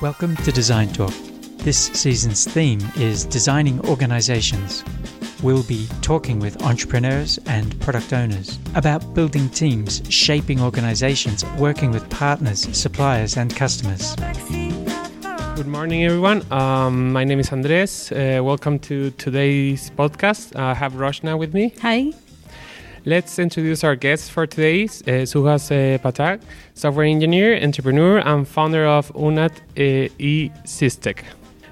Welcome to Design Talk. This season's theme is designing organizations. We'll be talking with entrepreneurs and product owners about building teams, shaping organizations, working with partners, suppliers, and customers. Good morning, everyone. Um, my name is Andres. Uh, welcome to today's podcast. I have Roshna with me. Hi. Let's introduce our guest for today, uh, Suhas uh, Pathak, software engineer, entrepreneur, and founder of Unat uh, e-Systech.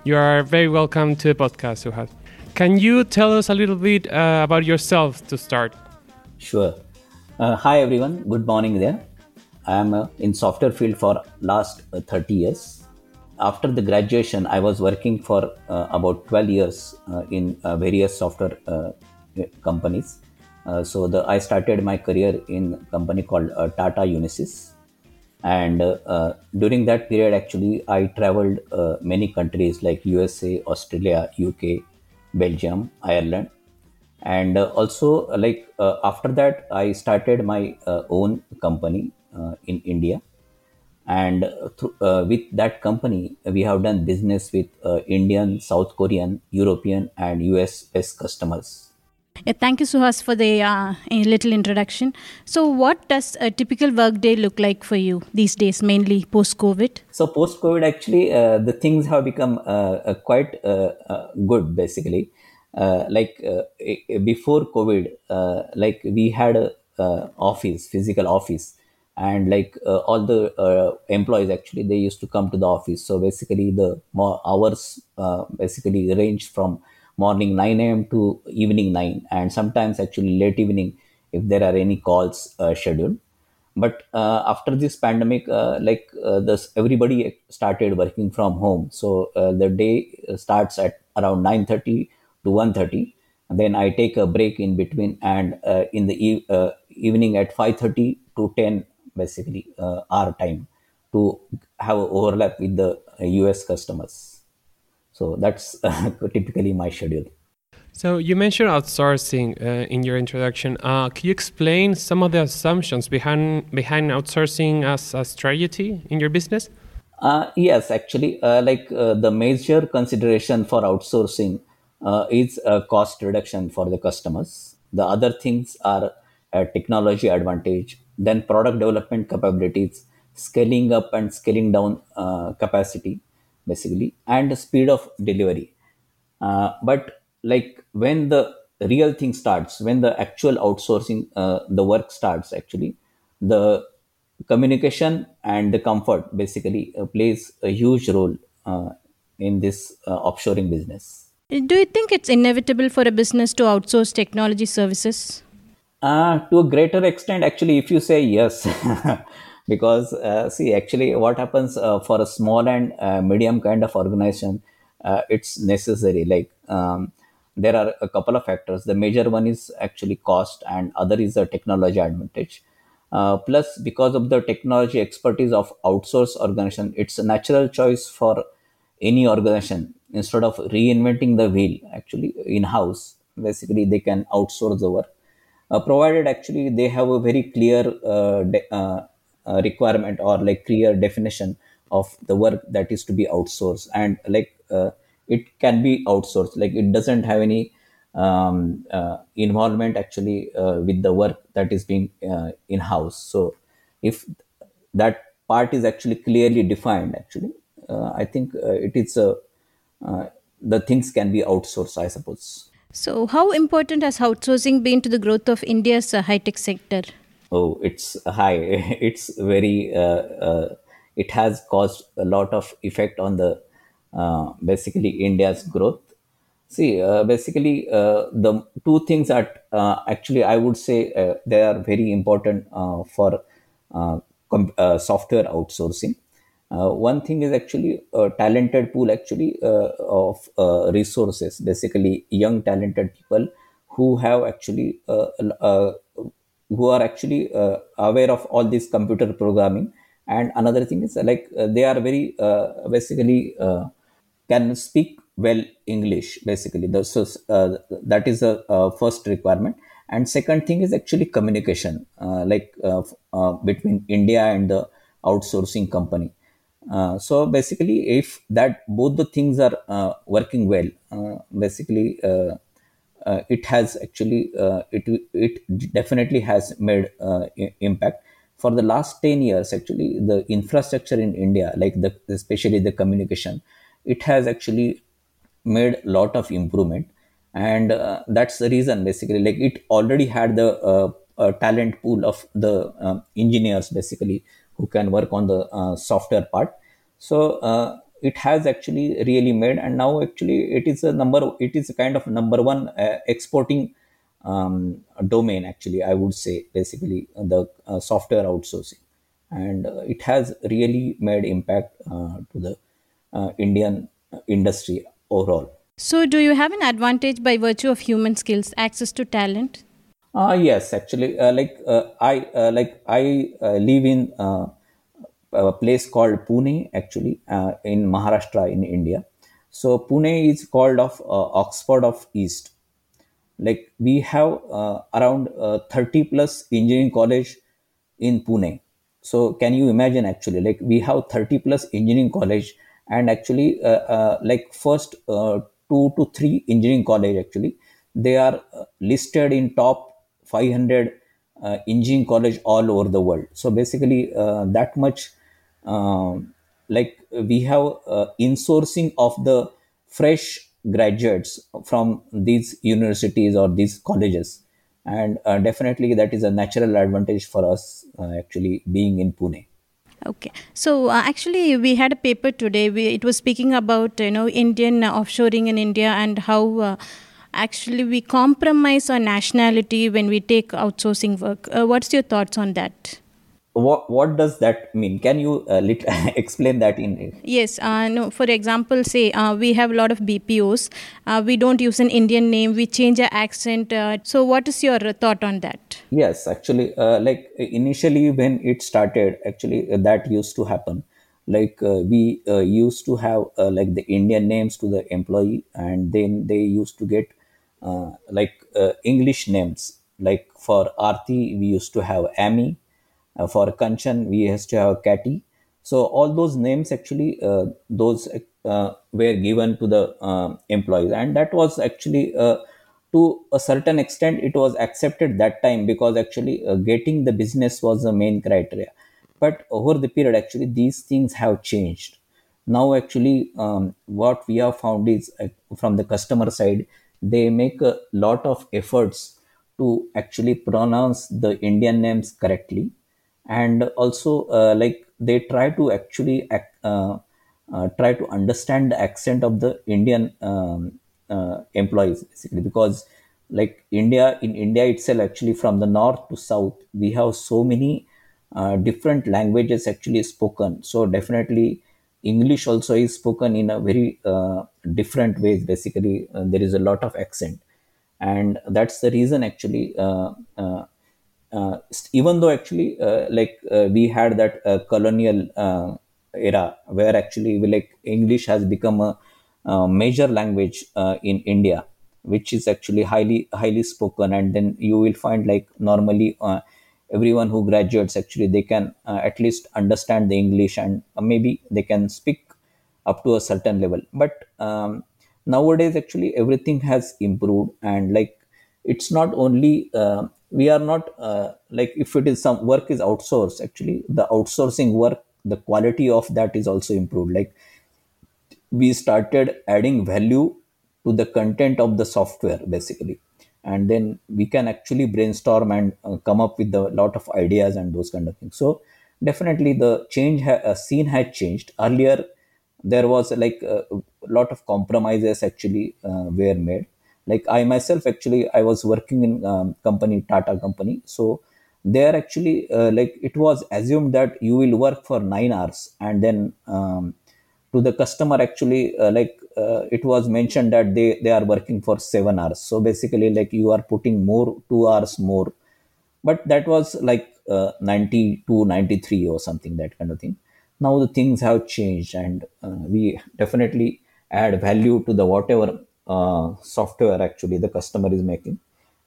You are very welcome to the podcast, Suhas. Can you tell us a little bit uh, about yourself to start? Sure. Uh, hi everyone. Good morning there. I am uh, in software field for last uh, 30 years. After the graduation, I was working for about 12 years in various software companies. Uh, so the, I started my career in a company called uh, Tata Unisys. And uh, uh, during that period, actually, I traveled uh, many countries like USA, Australia, UK, Belgium, Ireland. And also, like after that, I started my own company in India. And uh, with that company, we have done business with Indian, South Korean, European, and US based customers. Yeah, thank you, Suhas, for the uh, little introduction. So, what does a typical workday look like for you these days, mainly post COVID? So post COVID, actually, uh, the things have become uh, uh, quite uh, uh, good. Basically, like before COVID, like we had a office, physical office, and like uh, all the uh, employees actually they used to come to the office. So basically, the hours uh, basically ranged from morning 9 a.m. to evening 9, and sometimes actually late evening if there are any calls uh, scheduled. But uh, after this pandemic uh, like uh, this everybody started working from home. So uh, the day starts at around 9.30 to 1.30 then i take a break in between and in the e- evening at 5.30 to 10 basically our time to have overlap with the us customers so that's typically my schedule So you mentioned outsourcing uh, in your introduction. Uh, can you explain some of the assumptions behind behind outsourcing as a strategy in your business? Uh, yes, actually, uh, like uh, the major consideration for outsourcing uh, is cost reduction for the customers. The other things are technology advantage, then product development capabilities, scaling up and scaling down uh, capacity, basically, and the speed of delivery. Uh, but like when the real thing starts, when the actual outsourcing, uh, the work starts, actually, the communication and the comfort basically uh, plays a huge role uh, in this uh, offshoring business. Do you think it's inevitable for a business to outsource technology services? Uh, to a greater extent, actually, if you say yes, because uh, see, actually, what happens uh, for a small and uh, medium kind of organization, uh, it's necessary. Like um, there are a couple of factors. The major one is actually cost, and other is the technology advantage. Uh, plus, because of the technology expertise of outsource organization, it's a natural choice for any organization instead of reinventing the wheel. Actually, in house, basically, they can outsource the work uh, provided actually they have a very clear de- uh, requirement or like clear definition of the work that is to be outsourced. And like uh, it can be outsourced. Like it doesn't have any um, uh, involvement actually uh, with the work that is being uh, in house so if that part is actually clearly defined actually uh, i think it is a the things can be outsourced i suppose. So, how important has outsourcing been to the growth of India's high tech sector? Oh, it's high. It's very. Uh, uh, it has caused a lot of effect on the uh, basically India's growth. See, uh, basically, uh, the two things that uh, actually I would say they are very important for com- software outsourcing. One thing is actually a talented pool actually of resources, basically young talented people who have actually who are actually uh, aware of all this computer programming. And another thing is like uh, they are very uh, basically uh, can speak well English. Basically, the, so uh, that is the first requirement. And second thing is actually communication, like between India and the outsourcing company Uh, so basically, if that both the things are uh, working well, uh, basically uh, uh, it has actually uh, it it definitely has made impact. For the last 10 years actually the infrastructure in india like the especially the communication it has actually made a lot of improvement. And uh, that's the reason basically like it already had the uh, uh, talent pool of the um, engineers basically who can work on the uh, software part. So uh, it has actually really made and now actually it is a number it is a kind of number one uh, exporting um, domain actually i would say basically the software outsourcing and it has really made impact to the indian industry overall so, do you have an advantage by virtue of human skills, access to talent? Uh, yes, actually, uh, like uh, I uh, like I uh, live in uh, a place called Pune, actually, in Maharashtra in India. So Pune is called of Oxford of East. Like we have around 30 plus engineering college in Pune. So can you imagine actually, like we have 30 plus engineering college and actually like first two to three engineering college actually they are uh, listed in top 500 uh, engineering college all over the world so basically uh, that much uh, like we have uh, insourcing of the fresh graduates from these universities or these colleges and uh, definitely that is a natural advantage for us actually being in pune Okay, so uh, actually, we had a paper today. We, it was speaking about you know Indian uh, offshoring in India and how uh, actually we compromise our nationality when we take outsourcing work. Uh, what's your thoughts on that? What what does that mean? Can you uh, lit- explain that in yes uh, no for example say uh, we have a lot of bpos uh, we don't use an indian name. We change our accent uh, so what is your thought on that? Yes actually uh, like initially when it started actually that used to happen. Like we used to have like the indian names to the employee and then they used to get like english names. Like for arti we used to have amy uh, for Kanchan, we used to have Catty. So all those names actually, uh, those uh, were given to the employees, and that was actually to a certain extent it was accepted that time because actually uh, getting the business was the main criteria. But over the period actually these things have changed. Now actually um, what we have found is uh, from the customer side they make a lot of efforts to actually pronounce the indian names correctly and also uh, like they try to actually uh, uh, try to understand the accent of the Indian um, uh, employees basically. Because like India in India itself actually from the north to south we have so many uh, different languages actually spoken. So definitely English also is spoken in a very uh, different ways basically. There is a lot of accent. And that's the reason actually uh, even though actually uh, like uh, we had that uh, colonial uh, era where actually we, like english has become a, a major language uh, in india which is actually highly highly spoken. And then you will find like normally everyone who graduates actually they can at least understand the english and maybe they can speak up to a certain level. But um, nowadays actually everything has improved. And like it's not only we are not uh, like if it is some work is outsourced actually the outsourcing work the quality of that is also improved. Like we started adding value to the content of the software basically. And then we can actually brainstorm and uh, come up with a lot of ideas and those kind of things. So definitely the change ha- uh, scene had changed. Earlier there was like a lot of compromises actually uh, were made like i myself actually i was working in um, company tata company. So there actually uh, like it was assumed that you will work for 9 hours and then um, to the customer actually uh, like uh, it was mentioned that they they are working for 7 hours. So basically like you are putting more 2 hours more. But that was like uh, 92 93 or something that kind of thing. Now the things have changed and uh, we definitely add value to the whatever uh, software actually the customer is making.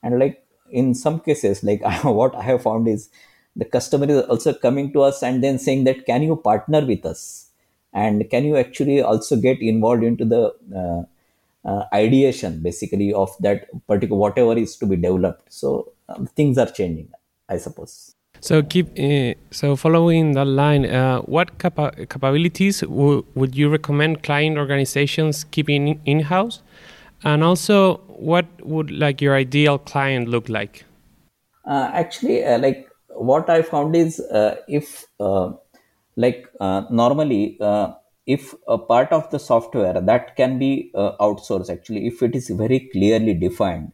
And like in some cases like what i have found is the customer is also coming to us and then saying that can you partner with us? And can you actually also get involved into the uh, uh, ideation basically of that particular whatever is to be developed? So um, things are changing i suppose so keep uh, so following that line, uh, what capa capabilities would you recommend client organizations keeping in house, and also what would like your ideal client look like? Uh, actually, uh, like what I found is uh, if uh, like normally if a part of the software that can be outsourced actually if it is very clearly defined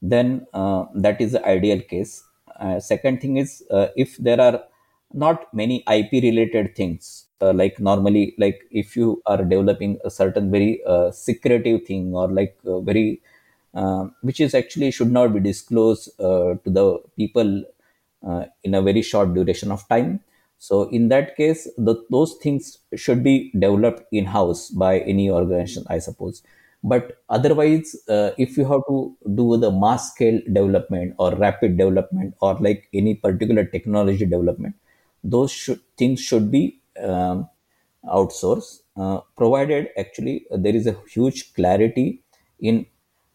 then that is the ideal case uh, second thing is uh, if there are not many ip related things uh, like normally like if you are developing a certain very uh, secretive thing or like uh, very uh, which is actually should not be disclosed to the people in a very short duration of time. So in that case the, those things should be developed in house by any organization i suppose but otherwise uh, if you have to do the mass scale development or rapid development or like any particular technology development those should, things should be um, outsourced uh, provided actually there is a huge clarity in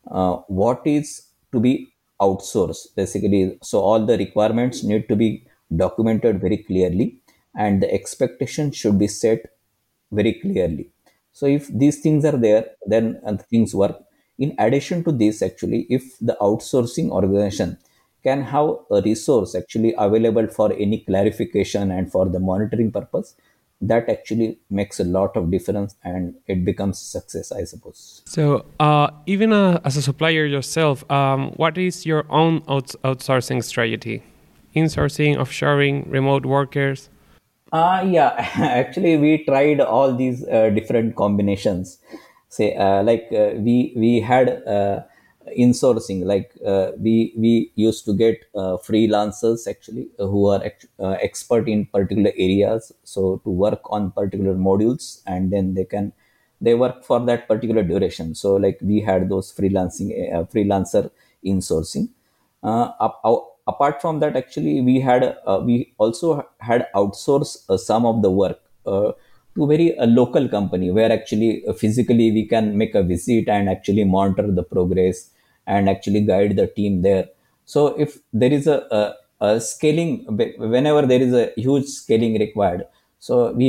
uh, what is to be outsourced basically. So all the requirements need to be documented very clearly and the expectation should be set very clearly so if these things are there, then things work. In addition to this, actually, if the outsourcing organization can have a resource actually available for any clarification and for the monitoring purpose, that actually makes a lot of difference and it becomes success i suppose. So uh, even uh, as a supplier yourself um, what is your own outs- outsourcing strategy? Insourcing offshoring remote workers uh, yeah, actually, we tried all these uh, different combinations. Say, uh, like uh, we we had uh, insourcing, like uh, we we used to get uh, freelancers actually uh, who are ex- expert in particular areas, so to work on particular modules, and then they can they work for that particular duration. So, like we had those freelancing freelancer insourcing. Uh, apart from that actually we had uh, we also had outsourced uh, some of the work uh, to very a local company where actually uh, physically we can make a visit and actually monitor the progress and actually guide the team there. So if there is a, a, a scaling whenever there is a huge scaling required so we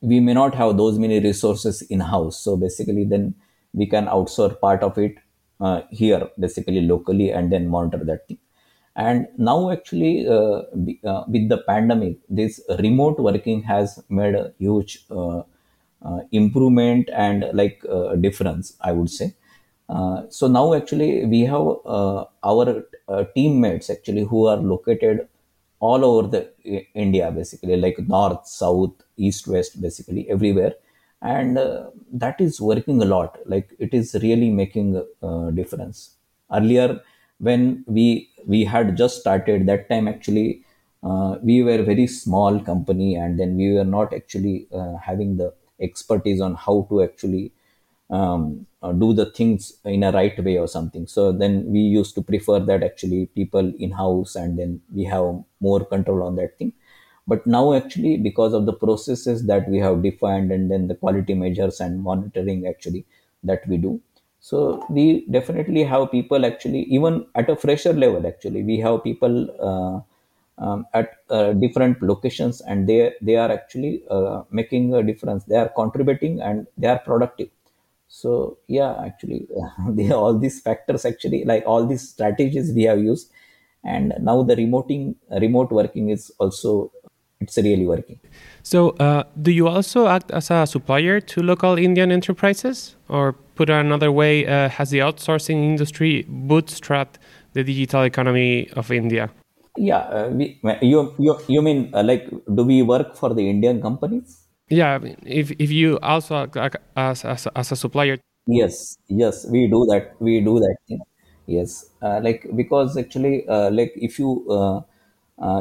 we may not have those many resources in house so basically then we can outsource part of it uh, here basically locally and then monitor that thing and now actually uh, uh, with the pandemic this remote working has made a huge uh, uh improvement and like uh, difference i would say. Uh, so now actually we have our teammates actually who are located all over the india basically like north south east west basically everywhere. And that is working a lot. Like it is really making a difference. Earlier when we we had just started that time actually uh, we were a very small company and then we were not actually uh, having the expertise on how to actually um, uh, do the things in a right way or something. So then we used to prefer that actually people in house and then we have more control on that thing. But now actually because of the processes that we have defined and then the quality measures and monitoring actually that we do so we definitely have people actually even at a fresher level actually we have people uh, um, at uh, different locations and they they are actually uh, making a difference they are contributing and they are productive so yeah actually they, all these factors actually like all these strategies we have used and now the remoting remote working is also it's really working. So, uh, do you also act as a supplier to local Indian enterprises, or put another way, uh, has the outsourcing industry bootstrapped the digital economy of India? Yeah, uh, we, you, you you mean uh, like do we work for the Indian companies? Yeah, if if you also act as as, as a supplier. Yes, yes, we do that. We do that thing. Yes, uh, like because actually, uh, like if you uh,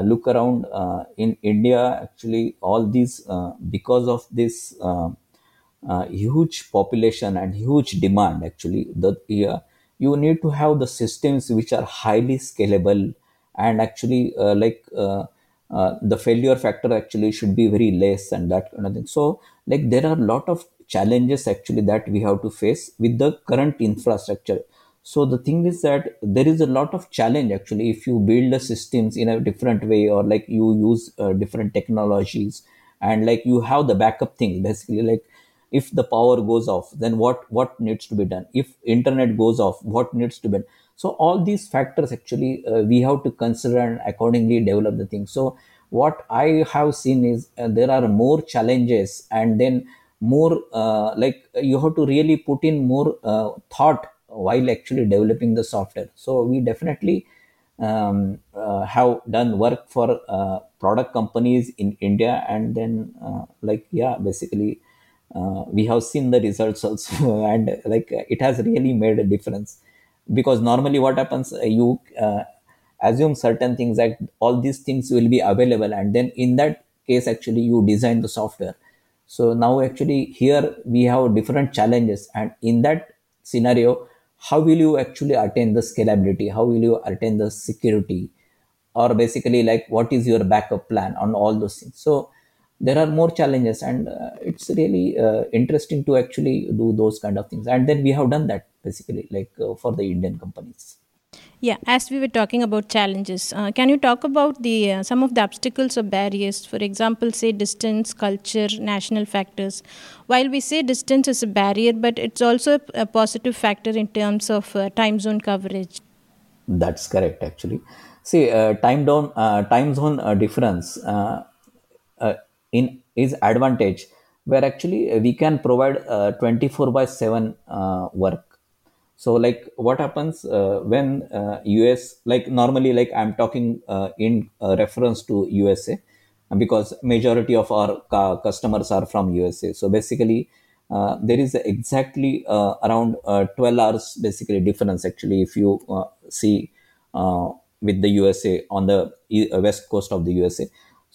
look around uh, in India, actually, all these uh, because of this uh, uh, huge population and huge demand, actually, the you need to have the systems which are highly scalable and actually like the failure factor actually should be very less and that kind of thing. So like there are a lot of challenges actually that we have to face with the current infrastructure so the thing is that there is a lot of challenge actually if you build the systems in a different way or like you use uh, different technologies and like you have the backup thing basically like if the power goes off then what what needs to be done? If internet goes off what needs to be done? So all these factors actually uh, we have to consider and accordingly develop the thing. So what i have seen is uh, there are more challenges and then more uh, like you have to really put in more uh, thought while actually developing the software. So we definitely um, uh, have done work for uh, product companies in india and then like yeah basically uh, we have seen the results also and like it has really made a difference. Because normally what happens uh, you uh, assume certain things that all these things will be available and then in that case actually you design the software. So now actually here we have different challenges and in that scenario how will you actually attain the scalability? How will you attain the security? Or basically like what is your backup plan on all those things? So there are more challenges and uh, it's really uh, interesting to actually do those kind of things and then we have done that basically like uh, for the indian companies Yeah, as we were talking about challenges, uh, can you talk about the uh, some of the obstacles or barriers? For example, say distance, culture, national factors. While we say distance is a barrier, but it's also a, positive factor in terms of uh, time zone coverage. that's correct actually see uh, time down uh, time zone uh, difference in is advantage where actually uh, we can provide uh, 24 by 7 uh, work. So like what happens uh, when uh, us like normally like i'm talking uh, in uh, reference to usa uh, because majority of our cu- customers are from usa so basically uh, there is exactly uh, around uh, 12 hours basically difference actually if you uh, see uh, with the usa on the uh, west coast of the usa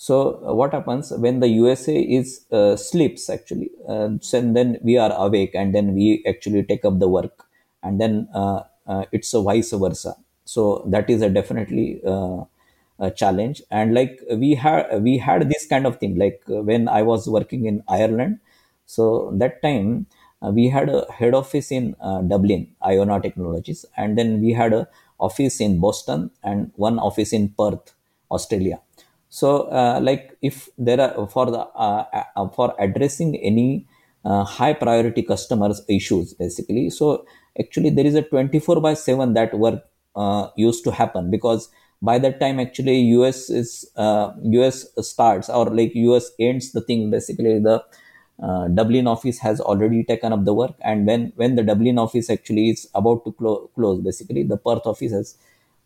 so uh, what happens when the usa is uh, sleeps actually? Uh, so then we are awake and then we actually take up the work and then uh, uh, it's a vice versa. So that is a definitely a challenge. And like we had we had this kind of thing like when i was working in ireland. So that time we had a head office in dublin iona technologies. And then we had a office in boston and one office in perth australia so uh, like if there are for the uh, uh, for addressing any uh, high priority customers issues basically. So actually there is a 24 by 7 that work uh, used to happen because by that time actually us is uh, us starts or like us ends the thing basically. The uh, dublin office has already taken up the work and when when the dublin office actually is about to clo- close basically the perth office has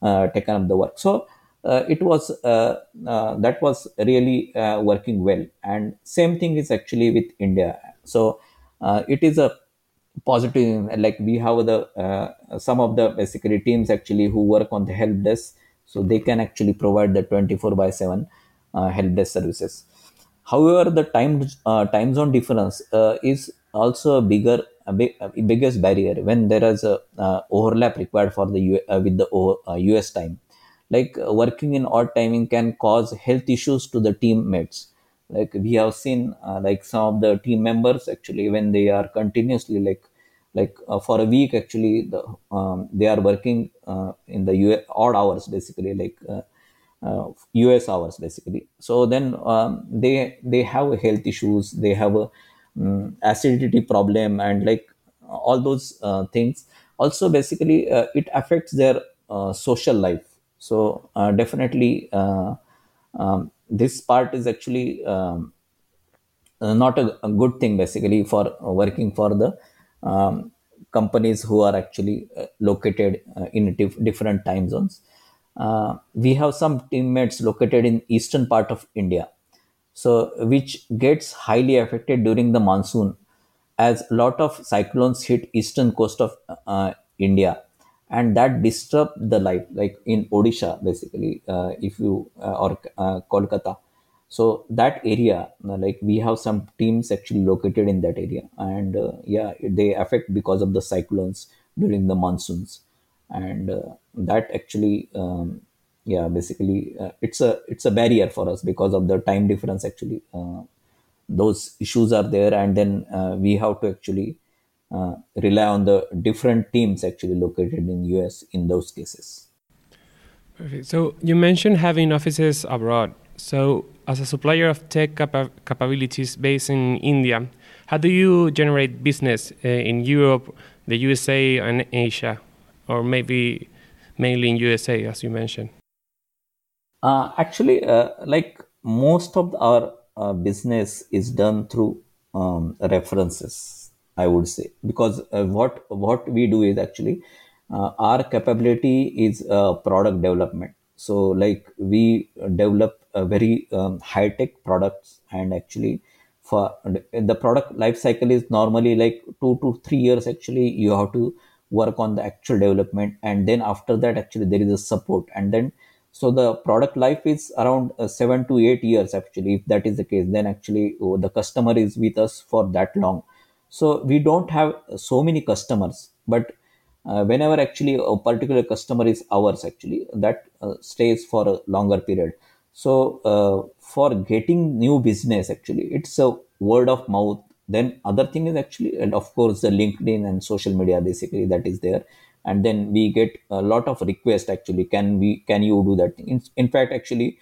uh, taken up the work. So uh, it was uh, uh, that was really uh, working well. And same thing is actually with india. So uh, it is a positive like we have the uh, some of the basically teams actually who work on the help desk. So they can actually provide the 24 by 7 uh, help desk services. However the time uh, time zone difference uh, is also a bigger a big, a biggest barrier when there is a uh, overlap required for the U, uh, with the O- uh, us time like uh, working in odd timing can cause health issues to the teammates. Like we have seen uh, like some of the team members actually when they are continuously like like uh, for a week actually the um, they are working uh, in the US, odd hours basically like uh, uh, us hours basically. So then um, they they have health issues they have a um, acidity problem and like all those uh, things. Also basically uh, it affects their uh, social life so uh, definitely uh, um, this part is actually um, uh, not a, a good thing basically for working for the um, companies who are actually uh, located uh, in dif- different time zones. We have some teammates located in eastern part of india. So which gets highly affected during the monsoon as a lot of cyclones hit eastern coast of india and that disrupt the life like in odisha basically uh, if you uh, or uh, kolkata. So that area uh, like we have some teams actually located in that area. And uh, yeah they affect because of the cyclones during the monsoons. And uh, that actually um, yeah basically it's a it's a barrier for us because of the time difference actually. Those issues are there. And then we have to actually uh, rely on the different teams actually located in us in those cases Perfect. So you mentioned having offices abroad. So as a supplier of tech capa capabilities based in India, how do you generate business uh, in Europe, the USA, and Asia, or maybe mainly in USA, as you mentioned? Uh, actually, uh, like most of our uh, business is done through um, references. I would say because uh, what what we do is actually uh, our capability is uh, product development. So like we develop a very um, high tech products and actually for the product life cycle is normally like two to three years. Actually, you have to work on the actual development and then after that actually there is a support and then so the product life is around uh, seven to eight years actually if that is the case then actually oh, the customer is with us for that long so we don't have so many customers but uh, whenever actually a particular customer is ours actually that uh, stays for a longer period. So uh, for getting new business actually it's a word of mouth. Then other thing is actually and of course the linkedin and social media basically that is there. And then we get a lot of requests actually can we can you do that? In, in fact actually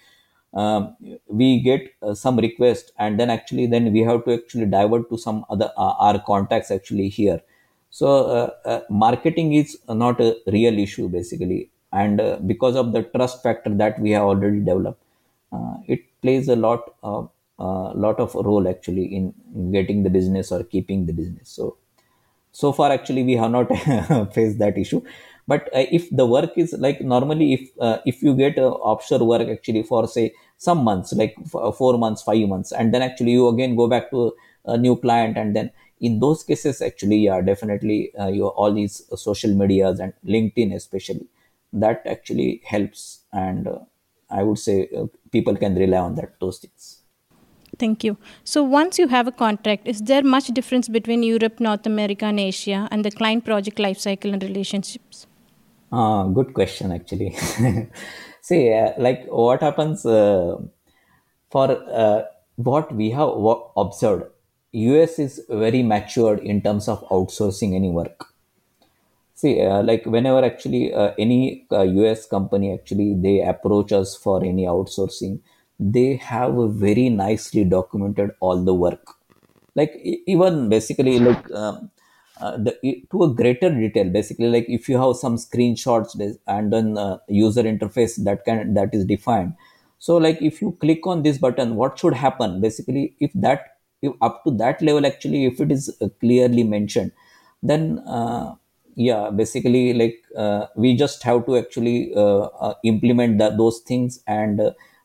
um, we get uh, some request and then actually then we have to actually divert to some other uh, our contacts actually here. So uh, uh marketing is not a real issue basically. And uh, because of the trust factor that we have already developed uh, it plays a lot of lot of role actually in getting the business or keeping the business. So so far actually we have not faced that issue but uh, if the work is like normally if uh, if you get uh, offshore work actually for say some months like f- four months five months and then actually you again go back to a new client and then in those cases actually yeah definitely uh, you all these social medias and linkedin especially that actually helps and uh, i would say uh, people can rely on that those things Thank you. So once you have a contract, is there much difference between Europe, North America, and Asia, and the client project lifecycle and relationships? Uh, good question, actually. See, uh, like what happens uh, for uh, what we have observed, US is very matured in terms of outsourcing any work. See, uh, like whenever actually uh, any US company actually they approach us for any outsourcing, they have very nicely documented all the work like even basically like um, uh, the, to a greater detail basically like if you have some screenshots and then uh, user interface that can that is defined. So like if you click on this button what should happen? Basically if that if up to that level actually if it is uh, clearly mentioned then uh, yeah basically like we just have to actually implement the, those things and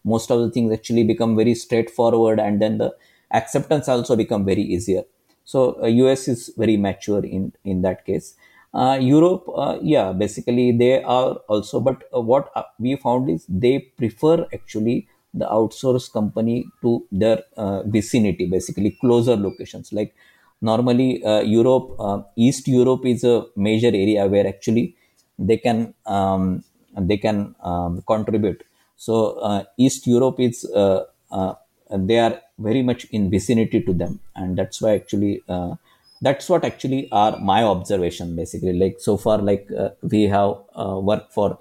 most of the things actually become very straightforward and then the acceptance also become very easier so uh, us is very mature in in that case. Uh, europe uh, yeah basically they are also but uh, what uh, we found is they prefer actually the outsource company to their uh, vicinity basically closer locations. Like normally europe east europe is a major area where actually they can um, they can um, contribute. So uh, East Europe is uh, uh, they are very much in vicinity to them, and that's why actually that's what actually are my observation basically. Like so far, like we have worked for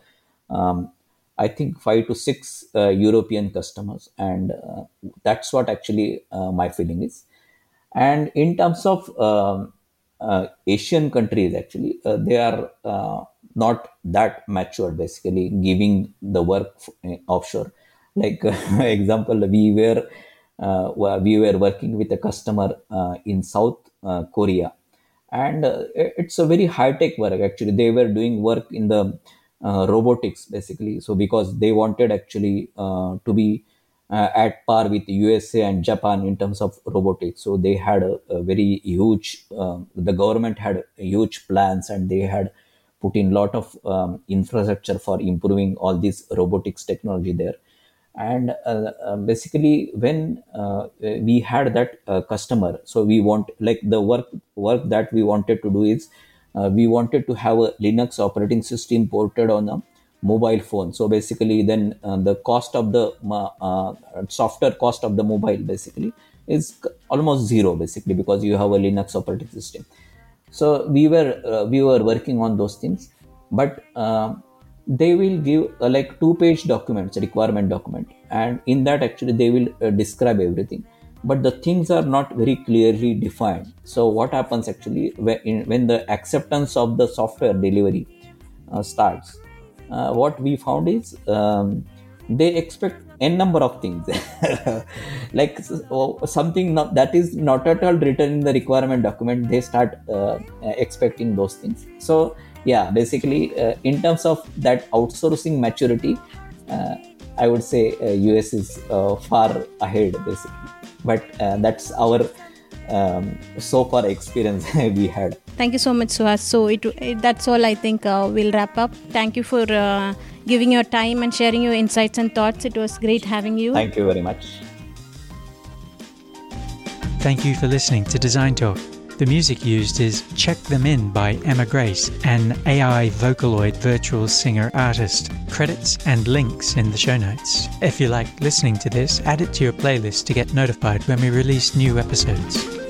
um, I think five to six uh, European customers, and uh, that's what actually uh, my feeling is. And in terms of um, Asian countries, actually, they are not that mature basically giving the work offshore like example we were uh, we were working with a customer uh, in south uh, korea. And uh, it's a very high tech work actually. They were doing work in the uh, robotics basically. So because they wanted actually uh, to be at par with usa and japan in terms of robotics. So they had a, a very huge the government had huge plans and they had put in lot of um, infrastructure for improving all this robotics technology there and uh, uh, basically when uh, we had that uh, customer so we want like the work work that we wanted to do is uh, we wanted to have a linux operating system ported on a mobile phone. So basically then uh, the cost of the software cost of the mobile basically is almost zero basically because you have a linux operating system. So we were uh, we were working on those things. But uh, they will give uh, like two page documents requirement document. And in that actually they will uh, describe everything. But the things are not very clearly defined. So what happens actually when, in, when the acceptance of the software delivery uh, starts uh, what we found is um, they expect n number of things. Like something not, that is not at all written in the requirement document they start uh, expecting those things. So yeah basically uh, in terms of that outsourcing maturity uh, i would say us uh, is uh, far ahead basically but uh, that's our um, so far experience we had thank you so much suhas so it, it, that's all i think we'll wrap up thank you for giving your time and sharing your insights and thoughts. It was great having you. Thank you very much. Thank you for listening to Design Talk. The music used is Check Them In by Emma Grace, an AI Vocaloid virtual singer artist. Credits and links in the show notes. If you like listening to this, add it to your playlist to get notified when we release new episodes.